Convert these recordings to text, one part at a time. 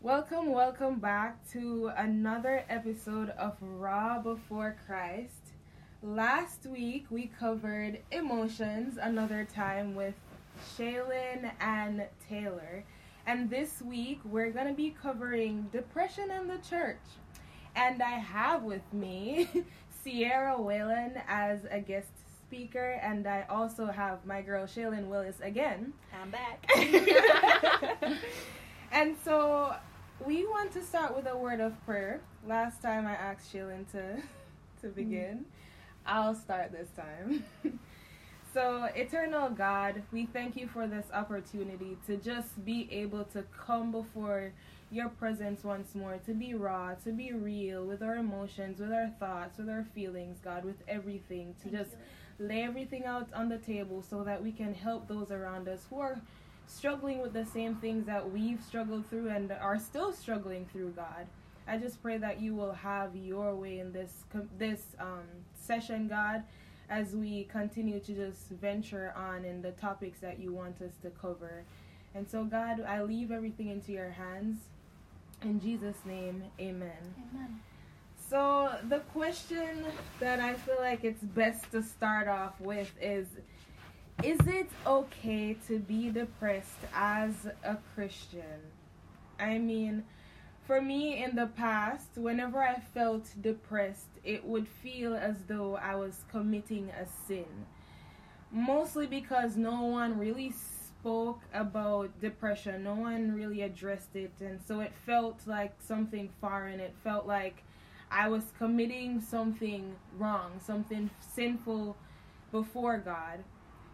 Welcome, welcome back to another episode of Raw Before Christ. Last week we covered emotions another time with Shalyn and Taylor. And this week we're going to be covering depression in the church. And I have with me Sierra Whelan as a guest speaker, and I also have my girl Shalyn Willis again. I'm back. and so we want to start with a word of prayer. Last time I asked Shalyn to to mm. begin. I'll start this time. so, eternal God, we thank you for this opportunity to just be able to come before your presence once more, to be raw, to be real with our emotions, with our thoughts, with our feelings, God, with everything, to Thank just you. lay everything out on the table so that we can help those around us who are struggling with the same things that we've struggled through and are still struggling through, God. I just pray that you will have your way in this this um, session, God, as we continue to just venture on in the topics that you want us to cover. And so, God, I leave everything into your hands. In Jesus' name, amen. Amen. So, the question that I feel like it's best to start off with is Is it okay to be depressed as a Christian? I mean, for me in the past, whenever I felt depressed, it would feel as though I was committing a sin. Mostly because no one really spoke about depression, no one really addressed it, and so it felt like something foreign. It felt like I was committing something wrong, something sinful before God.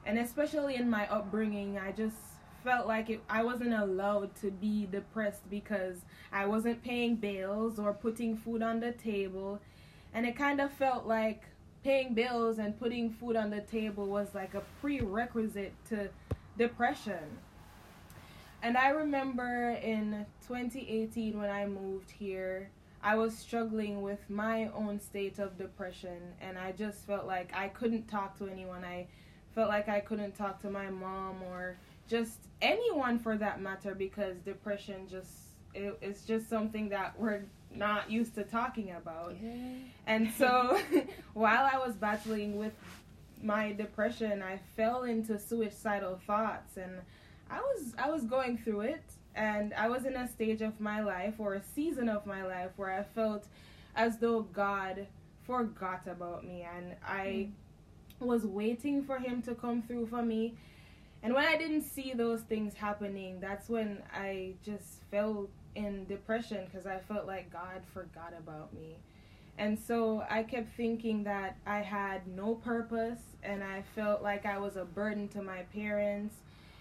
And especially in my upbringing, I just felt like it, I wasn't allowed to be depressed because I wasn't paying bills or putting food on the table. And it kind of felt like paying bills and putting food on the table was like a prerequisite to depression. And I remember in 2018 when I moved here, I was struggling with my own state of depression and I just felt like I couldn't talk to anyone. I felt like I couldn't talk to my mom or just anyone for that matter because depression just it, it's just something that we're not used to talking about. And so while I was battling with my depression, I fell into suicidal thoughts and I was I was going through it. And I was in a stage of my life or a season of my life where I felt as though God forgot about me and I hmm. Was waiting for him to come through for me. And when I didn't see those things happening, that's when I just fell in depression because I felt like God forgot about me. And so I kept thinking that I had no purpose and I felt like I was a burden to my parents.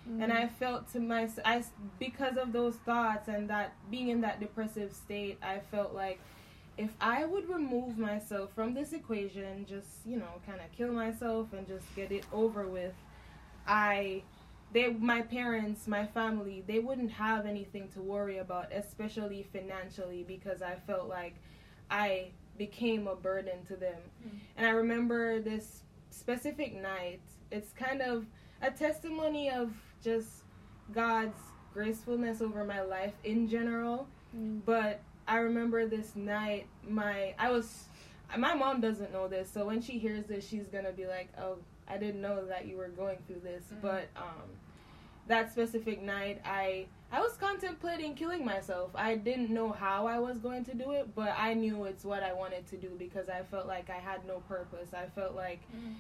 And mm-hmm. I felt to my I because of those thoughts and that being in that depressive state, I felt like if I would remove myself from this equation, just, you know, kind of kill myself and just get it over with, I they my parents, my family, they wouldn't have anything to worry about, especially financially because I felt like I became a burden to them. Mm. And I remember this specific night. It's kind of a testimony of just God's gracefulness over my life in general. Mm. But I remember this night, my I was, my mom doesn't know this, so when she hears this, she's gonna be like, "Oh, I didn't know that you were going through this." Mhm. But um, that specific night, I I was contemplating killing myself. I didn't know how I was going to do it, but I knew it's what I wanted to do because I felt like I had no purpose. I felt like Mm.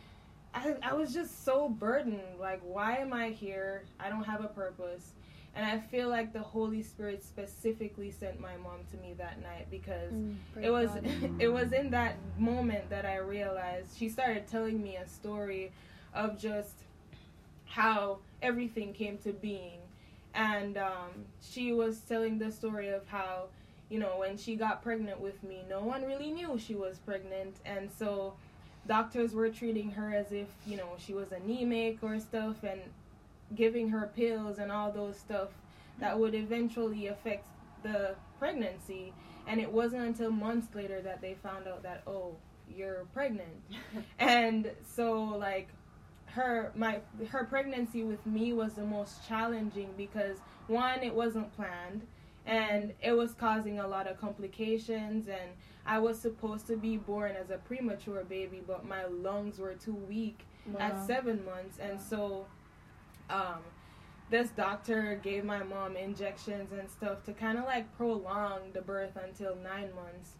I, I was just so burdened. Like, why am I here? I don't have a purpose. And I feel like the Holy Spirit specifically sent my mom to me that night because Mm. It was it was in that moment that I realized she started telling me a story of just how everything came to being. And um, she was telling the story of how, you know, when she got pregnant with me, no one really knew she was pregnant. And so doctors were treating her as if, you know, she was anemic or stuff and giving her pills and all those stuff that would eventually affect the pregnancy. And it wasn't until months later that they found out that, oh, you're pregnant. and so, like, her my her pregnancy with me was the most challenging because one it wasn't planned and it was causing a lot of complications and I was supposed to be born as a premature baby, but my lungs were too weak wow. at seven months, and wow. so um, this doctor gave my mom injections and stuff to kind of like prolong the birth until nine months.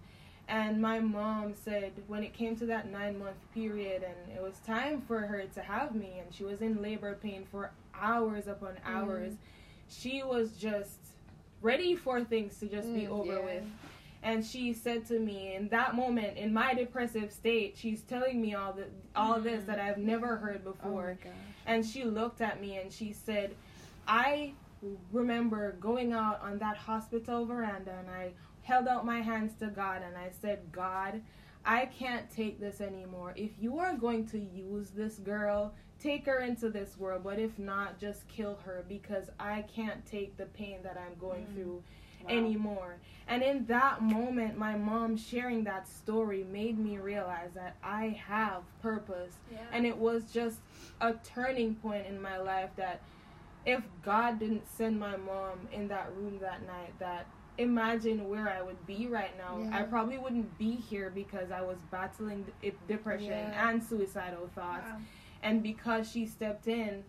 And my mom said when it came to that nine month period and it was time for her to have me, and she was in labor pain for hours upon mm-hmm. hours, mm. she was just ready for things to just mm, be over yeah. with. And she said to me in that moment, in my depressive state, she's telling me all the all mm. this that I've never heard before. Oh and she looked at me and she said, I remember going out on that hospital veranda and I held out my hands to God and I said, God, I can't take this anymore. If you are going to use this girl, take her into this world, but if not, just kill her because I can't take the pain that I'm going mm. through wow. anymore. And in that moment, my mom sharing that story made me realize that I have purpose. Yeah. And it was just a turning point in my life that if God didn't send my mom in that room that night, that imagine where I would be right now. Yeah. I probably wouldn't be here because I was battling depression yeah. and suicidal thoughts. Wow. And because she stepped in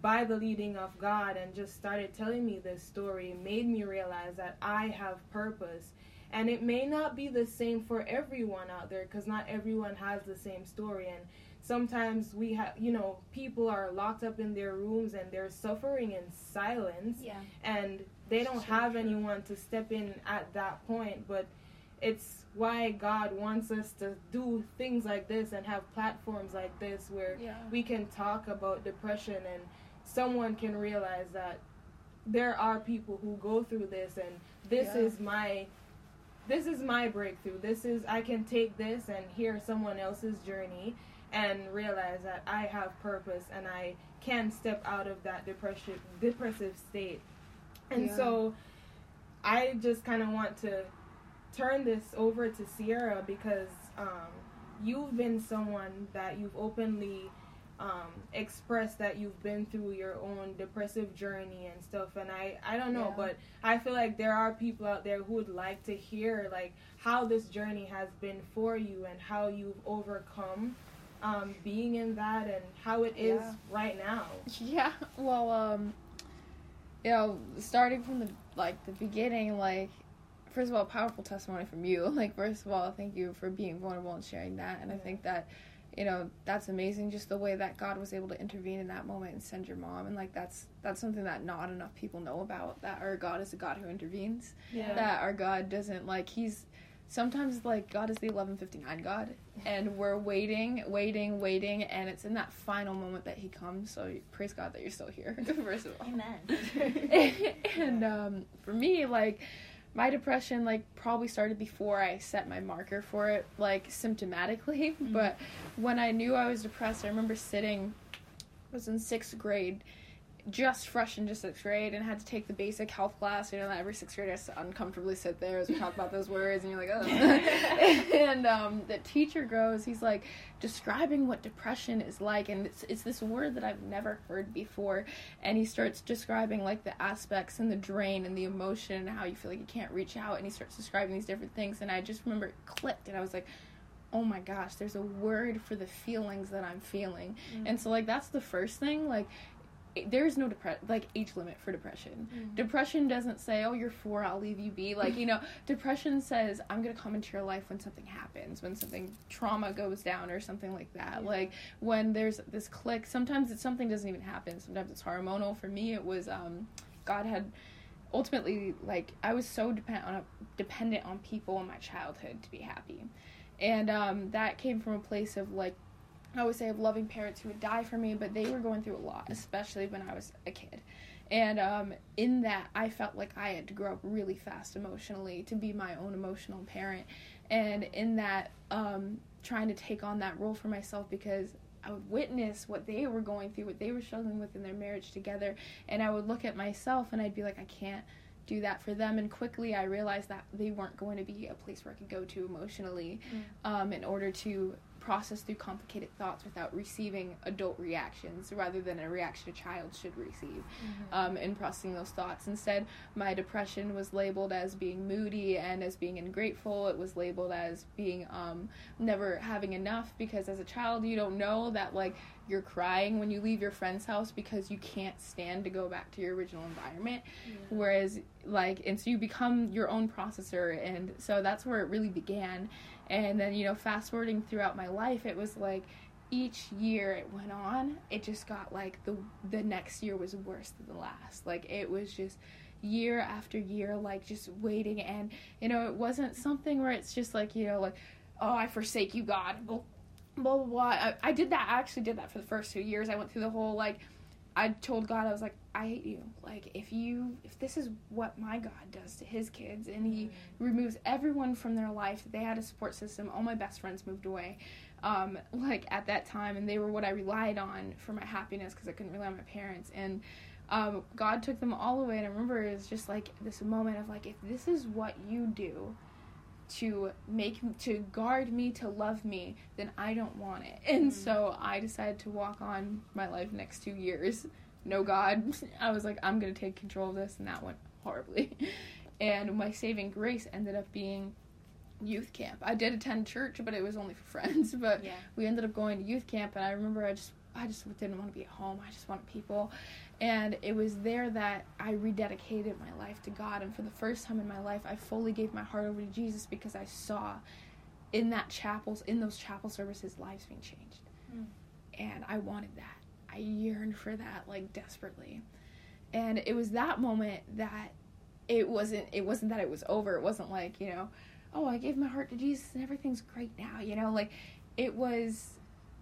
by the leading of God and just started telling me this story, made me realize that I have purpose. And it may not be the same for everyone out there because not everyone has the same story. And sometimes we have you know people are locked up in their rooms and they're suffering in silence yeah. and they don't have anyone to step in at that point but it's why God wants us to do things like this and have platforms like this where yeah. we can talk about depression and someone can realize that there are people who go through this and this yeah. is my this is my breakthrough this is I can take this and hear someone else's journey and realize that I have purpose and I can step out of that depression depressive state. And yeah. so I just kind of want to turn this over to Sierra because um, you've been someone that you've openly um, expressed that you've been through your own depressive journey and stuff. And I, I don't know, yeah. but I feel like there are people out there who would like to hear like how this journey has been for you and how you've overcome um, being in that and how it is yeah. right now. Yeah. Well, um, you know, starting from the like the beginning, like first of all, powerful testimony from you. Like first of all, thank you for being vulnerable and sharing that. And yeah. I think that you know that's amazing just the way that god was able to intervene in that moment and send your mom and like that's that's something that not enough people know about that our god is a god who intervenes yeah. that our god doesn't like he's sometimes like God is the 1159 God and we're waiting, waiting, waiting and it's in that final moment that he comes. So praise God that you're still here. First of all. Amen. and um, for me like my depression like probably started before I set my marker for it like symptomatically, mm-hmm. but when I knew I was depressed, I remember sitting I was in 6th grade just fresh into sixth grade and had to take the basic health class. You know, that every sixth grader has to uncomfortably sit there as we talk about those words, and you're like, oh. and um, the teacher goes, he's like describing what depression is like, and it's it's this word that I've never heard before, and he starts describing like the aspects and the drain and the emotion and how you feel like you can't reach out, and he starts describing these different things, and I just remember it clicked, and I was like oh my gosh, there's a word for the feelings that I'm feeling. Mm-hmm. And so like that's the first thing. Like there is no depre- like age limit for depression. Mm-hmm. Depression doesn't say, "Oh, you're four, I'll leave you be." Like you know, depression says, "I'm gonna come into your life when something happens, when something trauma goes down, or something like that." Yeah. Like when there's this click. Sometimes it's something doesn't even happen. Sometimes it's hormonal. For me, it was um, God had ultimately like I was so dependent on a, dependent on people in my childhood to be happy, and um, that came from a place of like I always say I have loving parents who would die for me, but they were going through a lot, especially when I was a kid. And um, in that, I felt like I had to grow up really fast emotionally to be my own emotional parent. And in that, um, trying to take on that role for myself because I would witness what they were going through, what they were struggling with in their marriage together. And I would look at myself and I'd be like, I can't do that for them. And quickly I realized that they weren't going to be a place where I could go to emotionally mm. um, in order to process through complicated thoughts without receiving adult reactions rather than a reaction a child should receive Mm-hmm. um, in processing those thoughts. Instead, my depression was labeled as being moody and as being ungrateful. It was labeled as being um, never having enough because as a child, you don't know that like you're crying when you leave your friend's house because you can't stand to go back to your original environment. Whereas, like, and so you become your own processor, and so that's where it really began. And then, you know, fast forwarding throughout my life, it was like each year it went on, it just got like the the next year was worse than the last. Like it was just year after year, like just waiting, and you know, it wasn't something where it's just like you know, like oh, I forsake you, God. Blah blah blah. I, I did that. I actually did that for the first two years. I went through the whole like. I told God I was like I hate you. Like if you if this is what my God does to his kids and he removes everyone from their life, they had a support system. All my best friends moved away. Um, like at that time and they were what I relied on for my happiness because I couldn't rely on my parents and um, God took them all away and I remember it was just like this moment of like if this is what you do to make to guard me to love me then I don't want it and Mhm. so I decided to walk on my life next two years no God I was like I'm gonna take control of this and that went horribly and my saving grace ended up being youth camp I did attend church but it was only for friends but Yeah. we ended up going to youth camp and I remember I just I just didn't want to be at home. I just wanted people. And it was there that I rededicated my life to God and for the first time in my life I fully gave my heart over to Jesus because I saw in that chapels in those chapel services lives being changed. Mm. And I wanted that. I yearned for that like desperately. And it was that moment that it wasn't it wasn't that it was over. It wasn't like, you know, oh, I gave my heart to Jesus and everything's great now, you know, like it was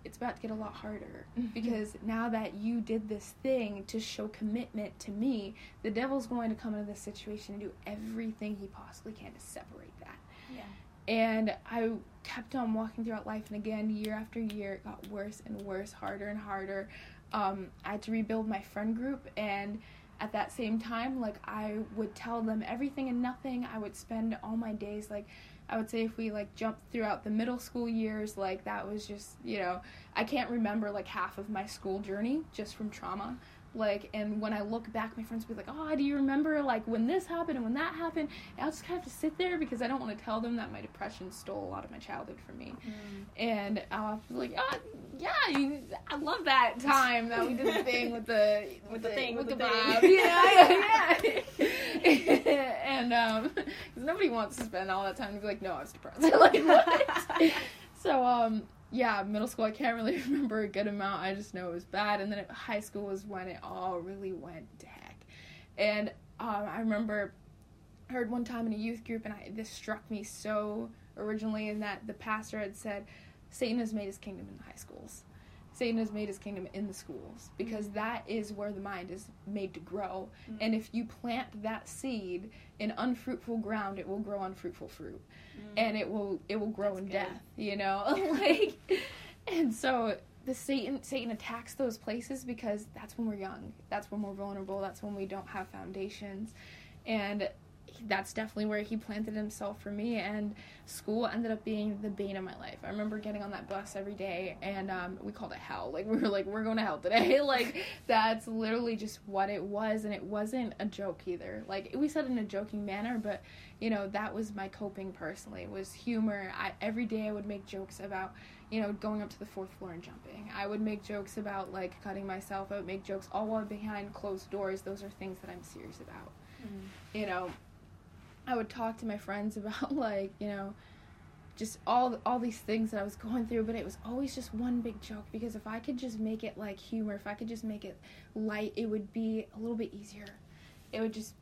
it's about to get a lot harder mm-hmm. because now that you did this thing to show commitment to me, the devil's going to come into this situation and do everything he possibly can to separate that. Yeah. And I kept on walking throughout life, and again, year after year, it got worse and worse, harder and harder. Um, I had to rebuild my friend group, and at that same time, like I would tell them everything and nothing. I would spend all my days like I would say if we like jumped throughout the middle school years, like that was just you know I can't remember like half of my school journey just from trauma. Like and when I look back, my friends would be like, "Oh, do you remember like when this happened and when that happened?" And I'll just kind of have to sit there because I don't want to tell them that my depression stole a lot of my childhood from me. And I'll be like, "Ah, yeah, you, I love that time that we did the thing with the With the thing, with, with the, the vibe." yeah, yeah, yeah. and um, 'cause nobody wants to spend all that time to be like, "No, I was depressed." like what? so um, yeah, middle school I can't really remember a good amount. I just know it was bad, and then at high school was when it all really went to heck. And um, I remember I heard one time in a youth group, and I, this struck me so originally in that the pastor had said, Satan has made his kingdom in the high schools. Satan has made his kingdom in the schools because that is where the mind is made to grow. Mm. And if you plant that seed in unfruitful ground, it will grow unfruitful fruit and it will it will grow That's in good. death you know like and so the satan satan attacks those places because that's when we're young that's when we're vulnerable that's when we don't have foundations and that's definitely where he planted himself for me and school ended up being the bane of my life. I remember getting on that bus every day and um, we called it hell. Like we were like we're going to hell today. Like that's literally just what it was and it wasn't a joke either. Like we said in a joking manner but you know that was my coping personally. It was humor. I, every day i would make jokes about you know going up to the fourth floor and jumping. I would make jokes about like cutting myself. I would make jokes all while behind closed doors. Those are things that i'm serious about. You know i would talk to my friends about like you know just all all these things that i was going through but it was always just one big joke because if i could just make it like humor if i could just make it light it would be a little bit easier. It would just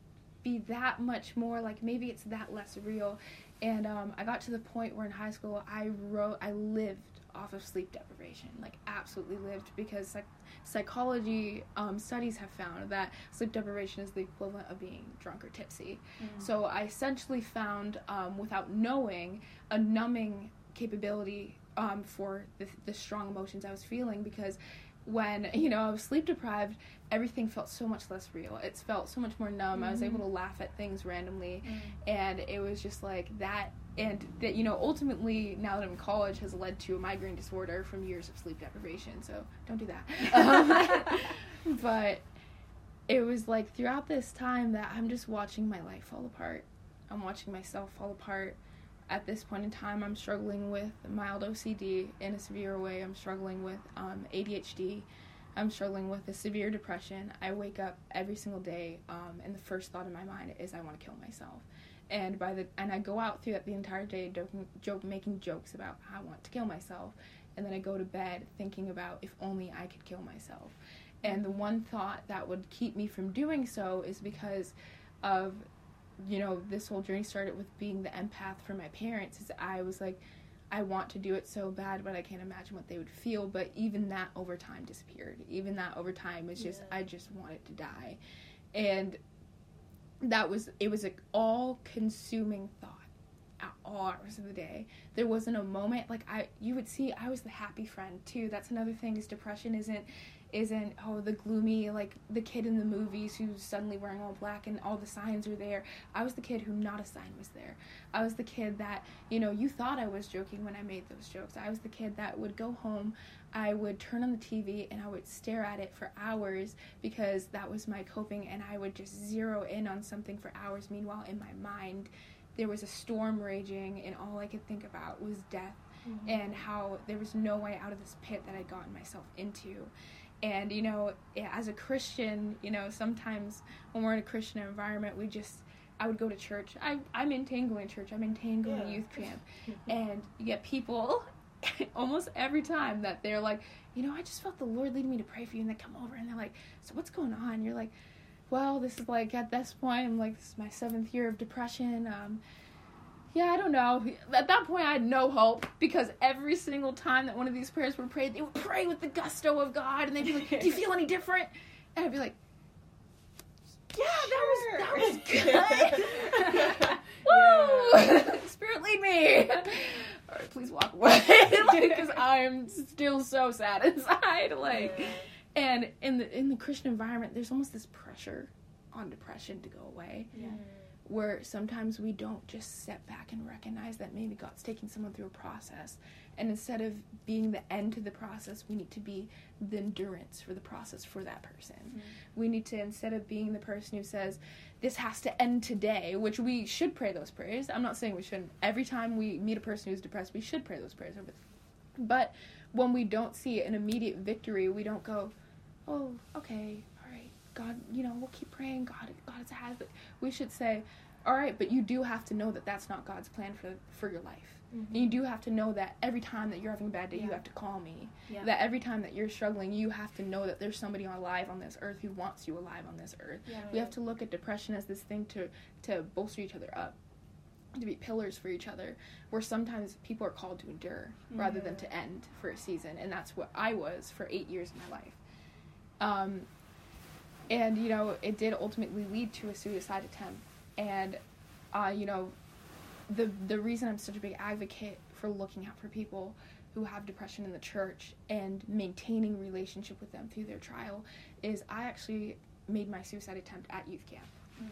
be that much more like maybe it's that less real. And um, i got to the point where in high school i wrote i lived off of sleep deprivation like absolutely lived because psych- psychology um, studies have found that sleep deprivation is the equivalent of being drunk or tipsy. So i essentially found um, without knowing a numbing capability um, for the, the strong emotions i was feeling because when you know I was sleep deprived, everything felt so much less real. It felt so much more numb. Mm-hmm. I was able to laugh at things randomly, mm-hmm. and it was just like that. And that you know, ultimately, now that I'm in college, has led to a migraine disorder from years of sleep deprivation. So don't do that. Um, but it was like throughout this time that I'm just watching my life fall apart. I'm watching myself fall apart. At this point in time, I'm struggling with mild OCD in a severe way. I'm struggling with um, ADHD. I'm struggling with a severe depression. I wake up every single day, um, and the first thought in my mind is I want to kill myself. And by the and I go out through the entire day joking, joke, making jokes about I want to kill myself, and then I go to bed thinking about if only I could kill myself. And the one thought that would keep me from doing so is because of, you know, this whole journey started with being the empath for my parents. Is I was like, I want to do it so bad, but I can't imagine what they would feel. But even that over time disappeared. Even that over time was just, yeah. I just wanted to die. And that was, it was an all consuming thought at all hours of the day. There wasn't a moment like I you would see I was the happy friend too. That's another thing is depression isn't isn't oh the gloomy like the kid in the movies who's suddenly wearing all black and all the signs are there. I was the kid who not a sign was there. I was the kid that you know you thought i was joking when i made those jokes. I was the kid that would go home i would turn on the tv and i would stare at it for hours because that was my coping and i would just zero in on something for hours. Meanwhile in my mind there was a storm raging and all i could think about was death mm-hmm. and how there was no way out of this pit that i'd gotten myself into and you know as a christian you know sometimes when we're in a christian environment we just i would go to church. I, i'm in Tango church. I'm in Tango yeah. youth camp. And you get people almost every time that they're like you know i just felt the lord leading me to pray for you and they come over and they're like so what's going on? And you're like well this is like at this point i'm like this is my seventh year of depression. Um, yeah, I don't know. At that point, I had no hope because every single time that one of these prayers were prayed, they would pray with the gusto of God, and they'd be like, "Do you feel any different?" And I'd be like, "Yeah, that was that was good. Woo! Spirit lead me." All right, please walk away because I'm still so sad inside. Like, yeah. and in the in the Christian environment, there's almost this pressure on depression to go away. Yeah where sometimes we don't just step back and recognize that maybe God's taking someone through a process. And instead of being the end to the process, we need to be the endurance for the process for that person. Mm-hmm. We need to, instead of being the person who says, this has to end today, which we should pray those prayers. I'm not saying we shouldn't. Every time we meet a person who's depressed, we should pray those prayers. But when we don't see an immediate victory, we don't go, oh, okay, God, you know, we'll keep praying. God, God has it. We should say, all right, but you do have to know that that's not God's plan for for your life. Mm-hmm. And you do have to know that every time that you're having a bad day, yeah. you have to call me. Yeah. That every time that you're struggling, you have to know that there's somebody alive on this earth who wants you alive on this earth. Yeah, we have to look at depression as this thing to to bolster each other up, to be pillars for each other. Where sometimes people are called to endure mm-hmm. rather than to end for a season, and that's what I was for eight years of my life. Um, and you know it did ultimately lead to a suicide attempt and uh, you know the the reason i'm such a big advocate for looking out for people who have depression in the church and maintaining relationship with them through their trial is i actually made my suicide attempt at youth camp mm.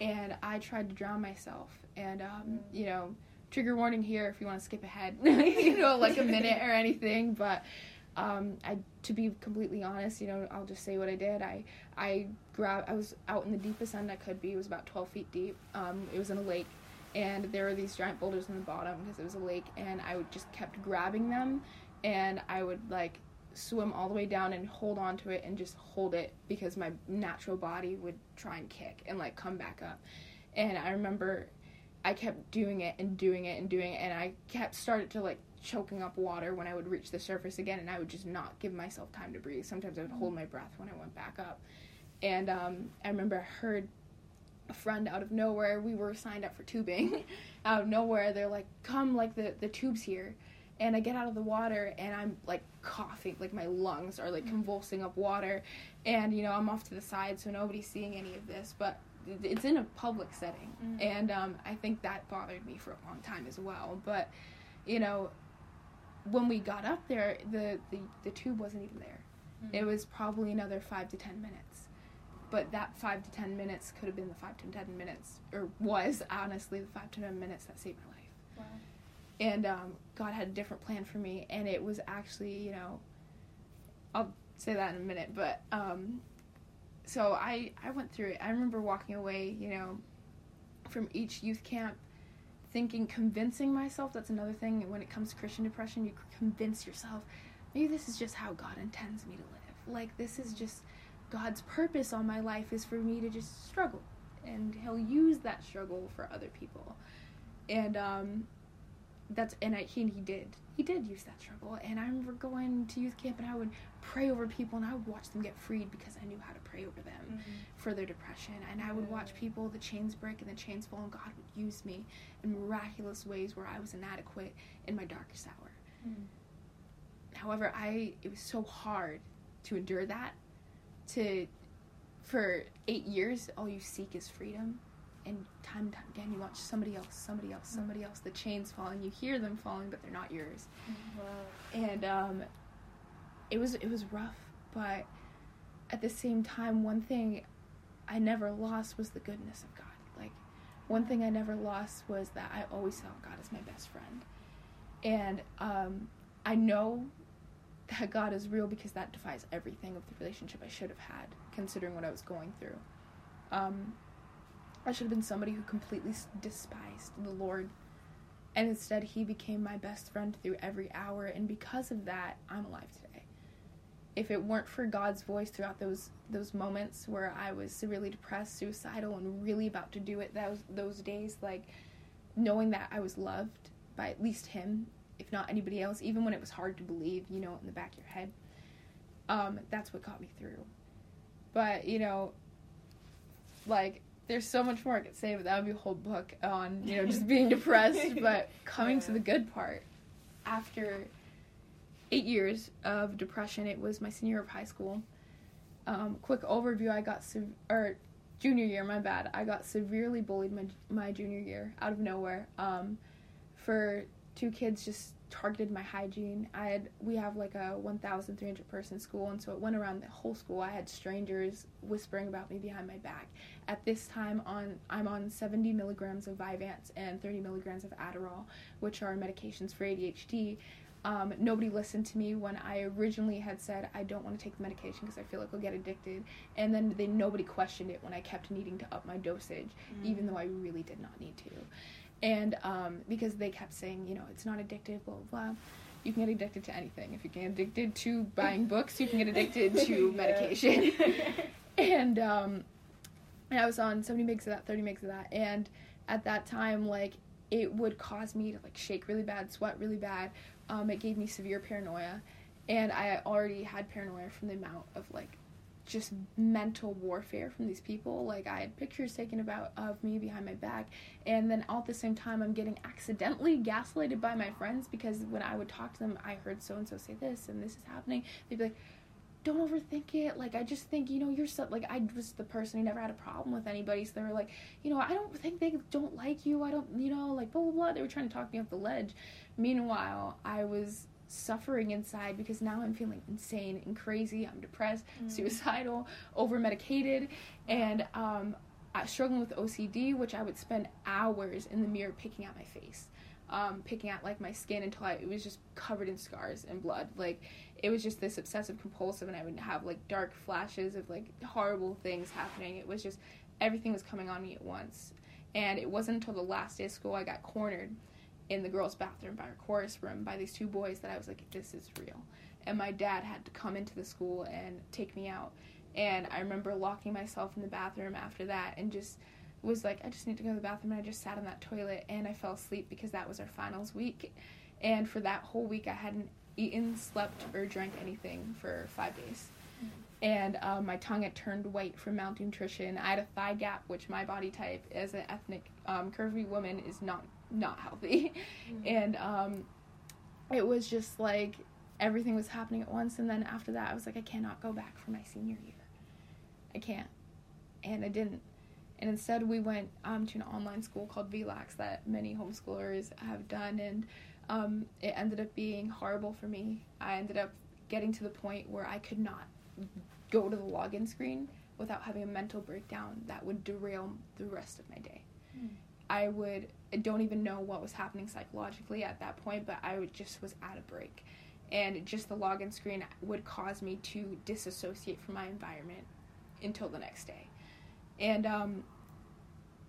and i tried to drown myself and um, mm. you know trigger warning here if you want to skip ahead you know like a minute or anything but um, I to be completely honest, you know, I'll just say what I did. I I grabbed. I was out in the deepest end I could be. It was about 12 feet deep. Um, it was in a lake, and there were these giant boulders in the bottom because it was a lake. And I would just kept grabbing them, and I would like swim all the way down and hold on to it and just hold it because my natural body would try and kick and like come back up. And I remember I kept doing it and doing it and doing it, and I kept started to like choking up water when I would reach the surface again, and I would just not give myself time to breathe. Sometimes I would hold my breath when I went back up. And um, I remember I heard a friend out of nowhere. We were signed up for tubing. out of nowhere, they're like, "Come, like the the tube's here." And I get out of the water and I'm like coughing, like my lungs are like convulsing up water. And you know, I'm off to the side so nobody's seeing any of this, but it's in a public setting. Mm-hmm. And um, I think that bothered me for a long time as well. But you know, when we got up there, the, the, the tube wasn't even there. Mm-hmm. It was probably another five to ten minutes. But that five to ten minutes could have been the five to ten minutes, or was honestly the five to ten minutes that saved my life. Wow. And um, God had a different plan for me, and it was actually, you know, I'll say that in a minute, but um, so I I went through it. I remember walking away, you know, from each youth camp thinking convincing myself that's another thing when it comes to christian depression you convince yourself maybe this is just how god intends me to live. Like this is just god's purpose on my life is for me to just struggle and he'll use that struggle for other people. And um that's and I, he, he did he did use that struggle and i remember going to youth camp and i would pray over people and i would watch them get freed because i knew how to pray over them mm-hmm. for their depression. And i would watch people the chains break and the chains fall and god would use me in miraculous ways where i was inadequate in my darkest hour. Mm-hmm. however i it was so hard to endure that to for eight years all you seek is freedom and time and time again you watch somebody else somebody else mm. somebody else. The chains falling. You hear them falling but they're not yours. Wow. and um, it was it was rough but at the same time one thing i never lost was the goodness of god. Like one thing i never lost was that i always saw god as my best friend. And um, i know that god is real because that defies everything of the relationship i should have had considering what i was going through. Um, I should have been somebody who completely despised the Lord. And instead, He became my best friend through every hour. And because of that, I'm alive today. If it weren't for God's voice throughout those those moments where I was severely depressed, suicidal, and really about to do it, those those days, like knowing that I was loved by at least Him, if not anybody else, even when it was hard to believe, you know, in the back of your head, um, that's what got me through. But you know, like there's so much more I could say, but that would be a whole book on, you know, just being depressed. but coming yeah. to the good part, after eight years of depression, it was my senior year of high school. Um, quick overview: I got sev- or junior year, my bad. I got severely bullied my my junior year out of nowhere. Um, for two kids just targeted my hygiene. I had we have like a 1,300 person school, and so it went around the whole school. I had strangers whispering about me behind my back. At this time, on I'm on 70 milligrams of Vyvanse and 30 milligrams of Adderall, which are medications for ADHD. Um, nobody listened to me when I originally had said I don't want to take the medication because I feel like I'll get addicted, and then they nobody questioned it when I kept needing to up my dosage, mm. even though I really did not need to and um, because they kept saying, you know, it's not addictive, blah blah blah. You can get addicted to anything. If you get addicted to buying books, you can get addicted to medication. and um, and I was on 70 megs of that, 30 megs of that, and at that time, like it would cause me to like shake really bad, sweat really bad. Um, it gave me severe paranoia, and I already had paranoia from the amount of like just mental warfare from these people. Like I had pictures taken about of me behind my back, and then all at the same time I'm getting accidentally gaslighted by my friends because when I would talk to them, I heard so and so say this and this is happening. They'd be like, "Don't overthink it." Like I just think you know you're so like I was the person who never had a problem with anybody, so they were like, you know, I don't think they don't like you. I don't, you know, like blah blah blah. They were trying to talk me off the ledge. Meanwhile, I was suffering inside because now I'm feeling insane and crazy. I'm depressed, mm. suicidal, over medicated, and um, struggling with OCD, which I would spend hours in the mirror picking at my face. Um, picking at like my skin until I it was just covered in scars and blood. Like it was just this obsessive compulsive, and I would have like dark flashes of like horrible things happening. It was just everything was coming on me at once, and it wasn't until the last day of school I got cornered in the girls' bathroom by our chorus room by these two boys that I was like, this is real. And my dad had to come into the school and take me out. And I remember locking myself in the bathroom after that and just was like, I just need to go to the bathroom. And I just sat on that toilet and I fell asleep because that was our finals week. And for that whole week, I hadn't eaten, slept, or drank anything for five days. Mm-hmm. And um, my tongue had turned white from malnutrition. I had a thigh gap, which my body type as an ethnic um, curvy woman is not not healthy. Mm-hmm. And um, it was just like everything was happening at once. And then after that, I was like, I cannot go back for my senior year. I can't. And I didn't. And instead, we went um, to an online school called VLAX that many homeschoolers have done. And um, it ended up being horrible for me. I ended up getting to the point where I could not go to the login screen without having a mental breakdown that would derail the rest of my day. Mm. I would I don't even know what was happening psychologically at that point, but I would just was at a break. And just the login screen would cause me to disassociate from my environment until the next day. And um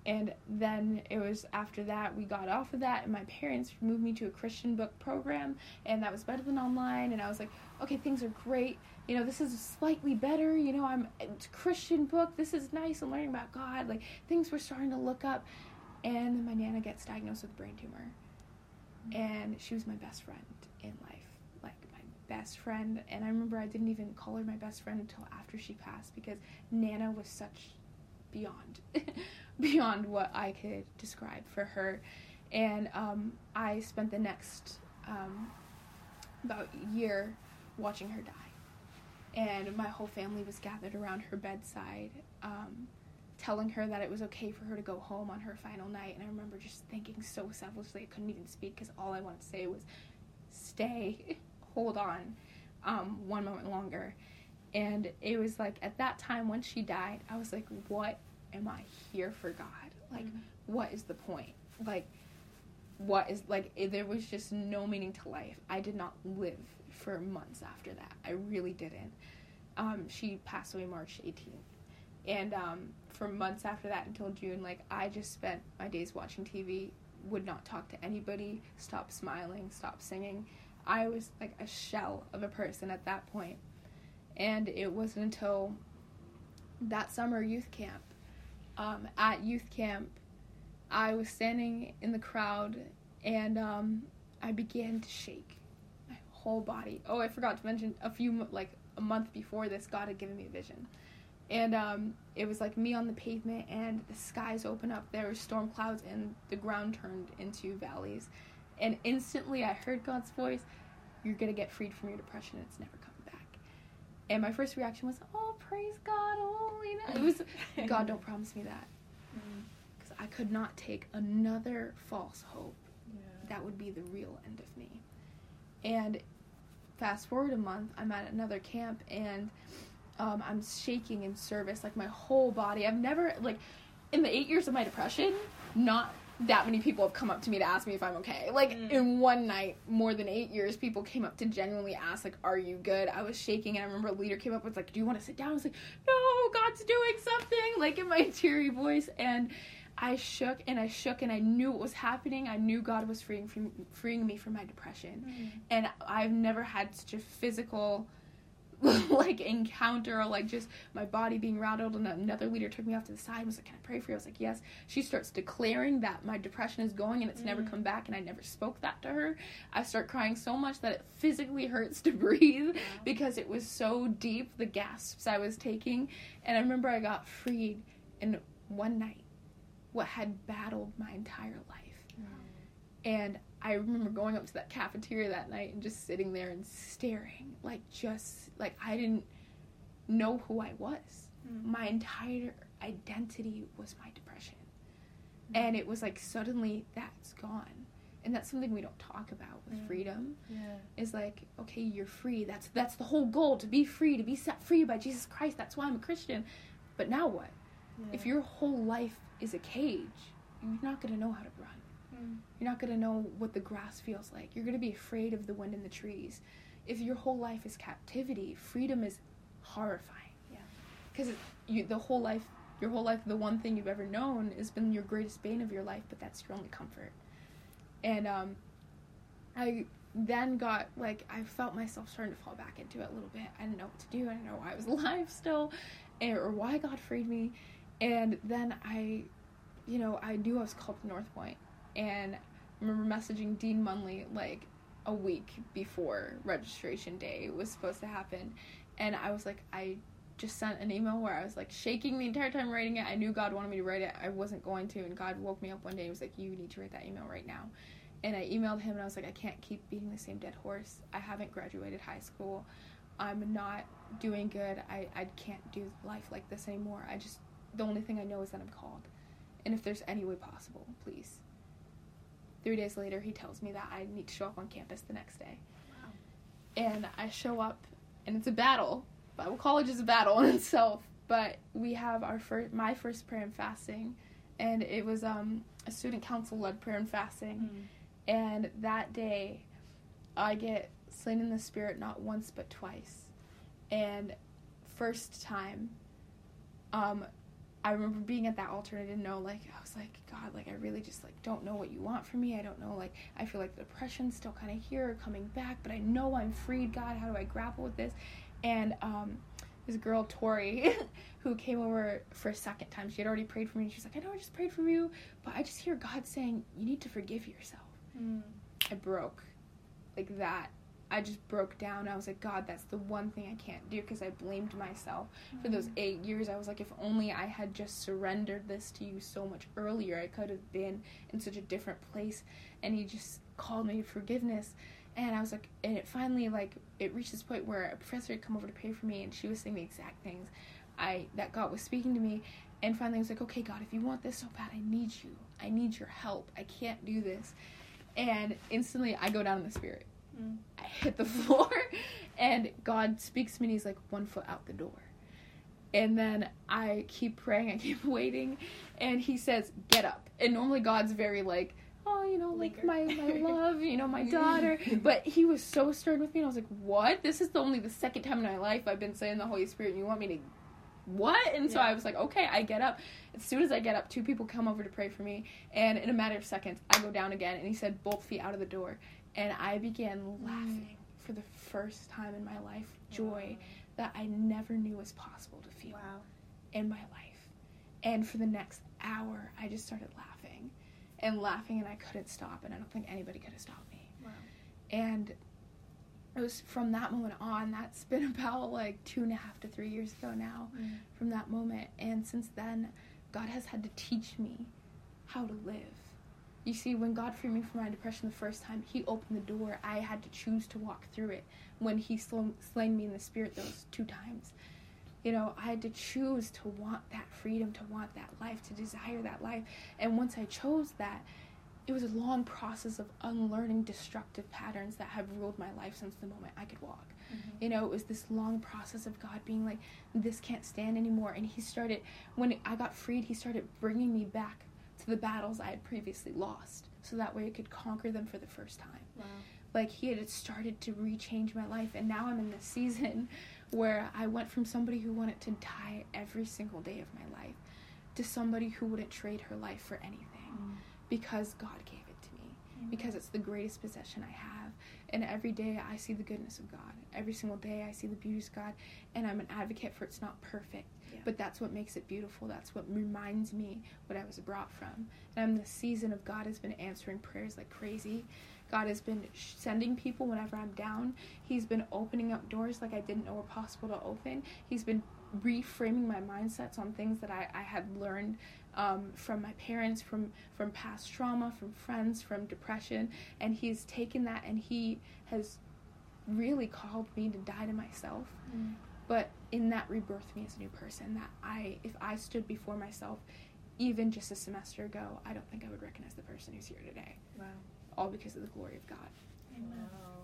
and then it was after that we got off of that and my parents moved me to a christian book program and that was better than online and i was like okay things are great. You know this is slightly better. You know i'm christian book. This is nice. I'm learning about god. Like things were starting to look up and then my nana gets diagnosed with a brain tumor and she was my best friend in life like my best friend and i remember i didn't even call her my best friend until after she passed because nana was such beyond beyond what I could describe for her. And um, I spent the next um, about year watching her die. And my whole family was gathered around her bedside, um, telling her that it was okay for her to go home on her final night. And I remember just thinking so selfishly, I couldn't even speak because all I wanted to say was, stay, hold on um, one moment longer. And it was like at that time when she died, I was like, what am I here for God? Like, Mhm. what is the point? Like, what is like? It, there was just no meaning to life. I did not live for months after that. I really didn't. Um, she passed away March 18th, and um, for months after that until June, like I just spent my days watching TV. Would not talk to anybody. Stop smiling. Stop singing. I was like a shell of a person at that point. And it wasn't until that summer youth camp um, at youth camp, I was standing in the crowd and um, I began to shake my whole body. Oh, I forgot to mention a few like a month before this, God had given me a vision, and um, it was like me on the pavement and the skies open up. There were storm clouds and the ground turned into valleys, and instantly I heard God's voice. You're gonna get freed from your depression. It's never coming back. And my first reaction was, "Oh, praise God! Oh, you know, it was God, don't promise me that. Mm. Because I could not take another false hope. Yeah. That would be the real end of me. And fast forward a month, I'm at another camp and um, I'm shaking in service, like my whole body. I've never, like, in the eight years of my depression, not that many people have come up to me to ask me if I'm okay. Like Mm. in one night, more than eight years, people came up to genuinely ask, like, "Are you good?" I was shaking, and I remember a leader came up and was like, "Do you want to sit down?" I was like, "No, God's doing something!" Like in my teary voice, and I shook and I shook, and I knew what was happening. I knew God was freeing from, freeing me from my depression, Mm. and I've never had such a physical like encounter or like just my body being rattled and another leader took me off to the side and was like can i pray for you? I was like yes. She starts declaring that my depression is going and it's never Mm. come back and i never spoke that to her. I start crying so much that it physically hurts to breathe because it was so deep the gasps i was taking. And i remember i got freed in one night what had battled my entire life. And I remember going up to that cafeteria that night and just sitting there and staring, like just like I didn't know who I was. Mm. My entire identity was my depression. And it was like suddenly that's gone. And that's something we don't talk about with Mm. freedom. Yeah. Is like, okay, you're free. That's that's the whole goal to be free, to be set free by Jesus Christ. That's why I'm a Christian. But now what? If your whole life is a cage, you're not going to know how to run. Mm. You're not going to know what the grass feels like. You're going to be afraid of the wind in the trees. If your whole life is captivity, freedom is horrifying. Yeah. Because you the whole life, your whole life, the one thing you've ever known has been your greatest bane of your life, but that's your only comfort. And um, I then got like I felt myself starting to fall back into it a little bit. I didn't know what to do. I didn't know why I was alive still, and, or why God freed me. And then I, you know, I knew I was called to North Point, and I remember messaging Dean Munley like a week before registration day was supposed to happen, and I was like, I just sent an email where I was like shaking the entire time writing it. I knew God wanted me to write it. I wasn't going to, and God woke me up one day and was like, "You need to write that email right now." And I emailed him and I was like, "I can't keep beating the same dead horse. I haven't graduated high school. I'm not doing good. I I can't do life like this anymore. I just the only thing I know is that I'm called, and if there's any way possible, please." Three days later, he tells me that I need to show up on campus the next day. Wow. And I show up, and it's a battle Bible college is a battle in itself. But we have our first, my first prayer and fasting, and it was um, a student council led prayer and fasting. Mm. And that day, I get slain in the spirit not once but twice. And first time, um, I remember being at that altar and I didn't know, like, I was like, God, like, I really just, like, don't know what you want from me. I don't know, like, I feel like the depression's still kind of here, coming back, but I know I'm freed, God. How do I grapple with this? And, um, this girl, Tori, who came over for a second time, she had already prayed for me. And she's like, I know I just prayed for you, but I just hear God saying, you need to forgive yourself. Mm. I broke like that. I just broke down. I was like, God, that's the one thing I can't do because I blamed myself for those mm-hmm. eight years. I was like, if only I had just surrendered this to you so much earlier, I could have been in such a different place. And He just called me forgiveness. And I was like, and it finally like it reached this point where a professor had come over to pray for me, and she was saying the exact things I that God was speaking to me. And finally, I was like, okay, God, if you want this so bad, I need you. I need your help. I can't do this. And instantly, I go down in the spirit. Mm. I hit the floor, and God speaks to me, and He's like, one foot out the door. And then I keep praying, I keep waiting, and He says, get up. And normally, God's very like, oh, you know, like my, my love, you know, my daughter. But He was so stern with me, and I was like, what? This is the only the second time in my life I've been saying the Holy Spirit, and you want me to. What? And so Yeah. I was like, okay, I get up. As soon as I get up, two people come over to pray for me, and in a matter of seconds, I go down again, and he said, both feet out of the door. And I began laughing for the first time in my life, joy that I never knew was possible to feel Wow. in my life. And for the next hour, I just started laughing and laughing, and I couldn't stop, and I don't think anybody could have stopped me. Wow. And it was from that moment on, that's been about like two and a half to three years ago now Mm. from that moment. And since then, God has had to teach me how to live. You see, when God freed me from my depression the first time, He opened the door. I had to choose to walk through it. When He sl- slain me in the spirit those two times, you know, I had to choose to want that freedom, to want that life, to desire that life. And once I chose that, it was a long process of unlearning destructive patterns that have ruled my life since the moment I could walk. Mhm. You know, it was this long process of God being like, this can't stand anymore. And He started, when I got freed, He started bringing me back to the battles I had previously lost. So that way I could conquer them for the first time. Wow. Like, He had started to rechange my life. And now I'm in this season where I went from somebody who wanted to die every single day of my life to somebody who wouldn't trade her life for anything Mm. because God gave it to me Amen. because it's the greatest possession I have. And every day I see the goodness of God. Every single day I see the beauty of God. And I'm an advocate for it's not perfect, Yeah. but that's what makes it beautiful. That's what reminds me what I was brought from. And I'm the season of God has been answering prayers like crazy. God has been sending people whenever I'm down. He's been opening up doors like I didn't know were possible to open. He's been reframing my mindsets on things that I, I had learned um, from my parents, from from past trauma, from friends, from depression, and he's taken that and he has really called me to die to myself. Mm. But in that rebirthed me as a new person. That I, if I stood before myself, even just a semester ago, I don't think I would recognize the person who's here today. Wow. All because of the glory of God. Wow.